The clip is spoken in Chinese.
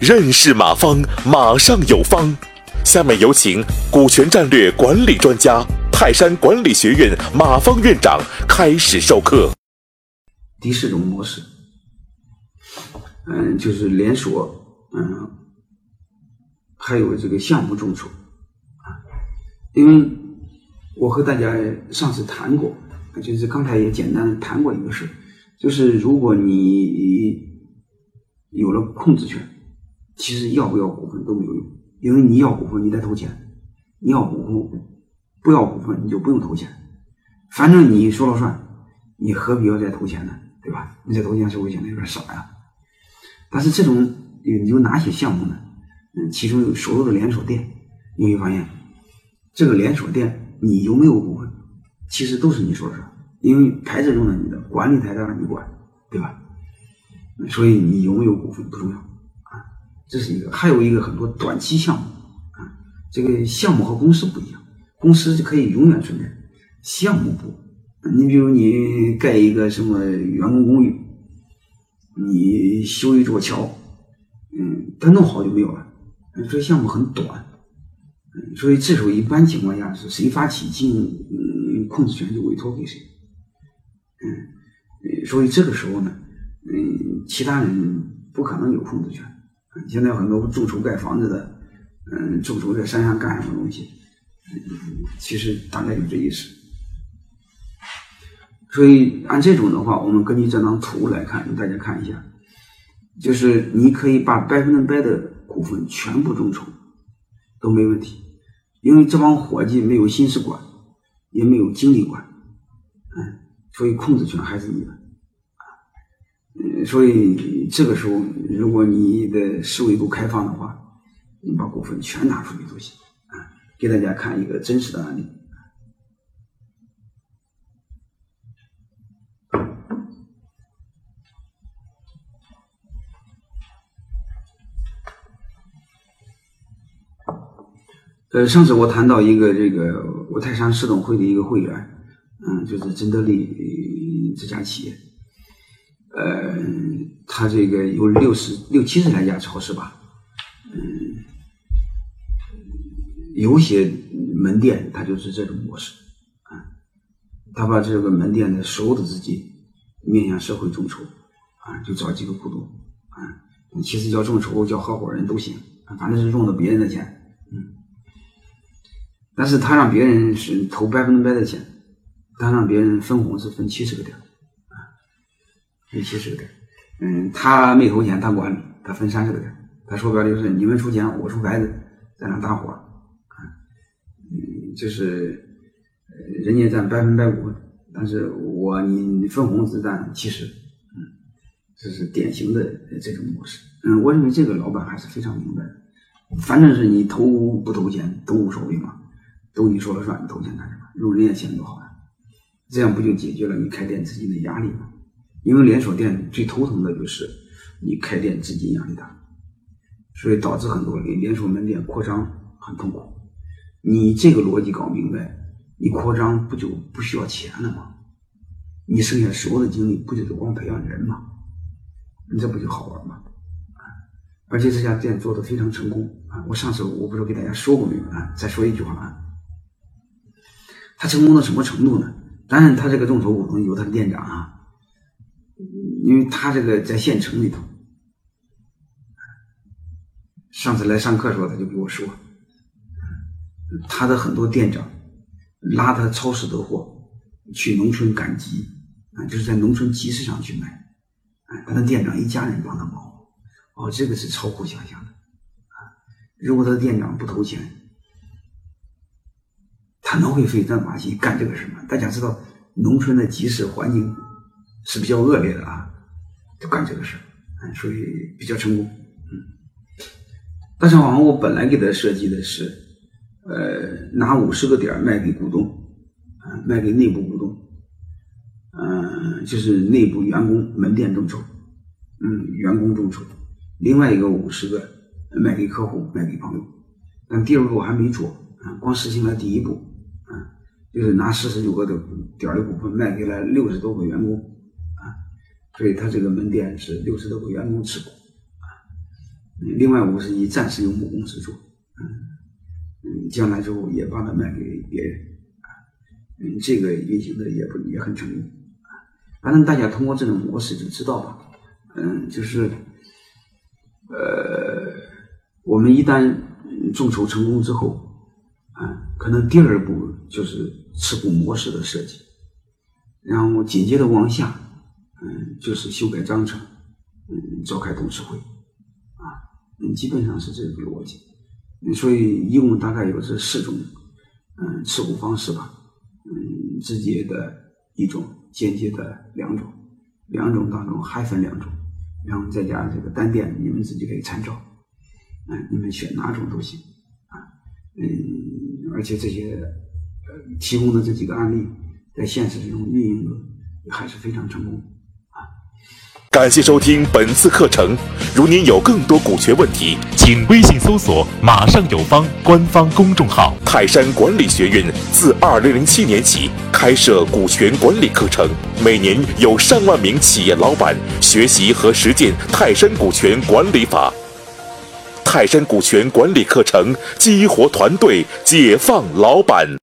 认识马方，马上有方。下面有请股权战略管理专家、泰山管理学院马方院长开始授课。第四种模式，嗯，就是连锁，嗯，还有这个项目众筹啊。因为我和大家上次谈过，就是刚才也简单的谈过一个事，就是如果你有了控制权。其实要不要股份都没有用，因为你要股份你得投钱，你要股份不要股份你就不用投钱，反正你说了算，你何必要再投钱呢？对吧？你再投钱是不是显得有点傻呀？但是这种有有哪些项目呢？嗯，其中有所有的连锁店，你会发现这个连锁店你有没有股份，其实都是你说了算，因为牌子用了你的，管理台让你管，对吧？所以你有没有股份不重要啊。这是一个，还有一个很多短期项目啊，这个项目和公司不一样，公司是可以永远存在，项目不。你比如你盖一个什么员工公寓，你修一座桥，嗯，它弄好就没有了，所以项目很短，嗯，所以这时候一般情况下是谁发起经营控制权就委托给谁，嗯，所以这个时候呢，嗯，其他人不可能有控制权。现在很多众筹盖房子的，嗯，众筹在山上干什么东西？嗯，其实大概就这意思。所以按这种的话，我们根据这张图来看，大家看一下，就是你可以把百分之百的股份全部众筹都没问题，因为这帮伙计没有心思管，也没有精力管，所以控制权还是你的。嗯，所以这个时候，如果你的思维够开放的话，你把股份全拿出去都行啊。给大家看一个真实的案例。呃，上次我谈到一个这个五台山市董会的一个会员，嗯，就是真德利这家企业。呃，他这个有六十六七十来家超市吧，嗯，有些门店他就是这种模式啊，他把这个门店的所有的资金面向社会众筹啊，就找几个股东啊，其实叫众筹叫合伙人都行，反正是用的别人的钱，嗯，但是他让别人是投百分之百的钱，他让别人分红是分七十个点。啊分七十个点，嗯，他没投钱，他管理，他分三十个点。他说白了就是你们出钱，我出牌子，在那搭伙啊，嗯，就是人家占百分百股份，但是我你分红只占七十，嗯，这是典型的这种模式。嗯，我认为这个老板还是非常明白的，反正是你投不投钱都无所谓嘛，都你说了算，你投钱干什么？用人家钱多好呀，这样不就解决了你开店资金的压力吗？因为连锁店最头疼的就是你开店资金压力大，所以导致很多连连锁门店扩张很痛苦。你这个逻辑搞明白，你扩张不就不需要钱了吗？你剩下所有的精力不就是光培养人吗？你这不就好玩吗？啊！而且这家店做的非常成功啊！我上次我不知道给大家说过没有啊？再说一句话啊，他成功到什么程度呢？当然，他这个众筹股东有他的店长啊。因为他这个在县城里头，上次来上课的时候，他就跟我说，他的很多店长拉他超市的货去农村赶集啊，就是在农村集市上去卖，啊，他的店长一家人帮他忙，哦，这个是超乎想象的啊！如果他的店长不投钱，可能会费这把劲干这个事嘛？大家知道，农村的集市环境是比较恶劣的啊。就干这个事儿，所以比较成功。嗯，大厂网我本来给他设计的是，呃，拿五十个点卖给股东，啊，卖给内部股东，嗯，就是内部员工门店众筹，嗯，员工众筹，另外一个五十个卖给客户，卖给朋友。但第二步还没做，啊，光实行了第一步，就是拿四十九个的点的股份卖给了六十多个员工啊。所以他这个门店是六十多个员工持股啊，另外五十亿暂时由母公司做，嗯，将来之后也把它卖给别人啊，嗯，这个运行的也不也很成功啊，反正大家通过这种模式就知道了，嗯，就是呃，我们一旦众筹成功之后，可能第二步就是持股模式的设计，然后紧接着往下。嗯，就是修改章程，嗯，召开董事会，啊，嗯，基本上是这个逻辑，所以一共大概有这四种，嗯，持股方式吧，嗯，直接的一种，间接的两种，两种当中还分两种，然后再加这个单店，你们自己可以参照，嗯，你们选哪种都行，啊，嗯，而且这些呃提供的这几个案例，在现实中运营的还是非常成功。感谢收听本次课程。如您有更多股权问题，请微信搜索“马上有方”官方公众号。泰山管理学院自二零零七年起开设股权管理课程，每年有上万名企业老板学习和实践泰山股权管理法。泰山股权管理课程激活团队，解放老板。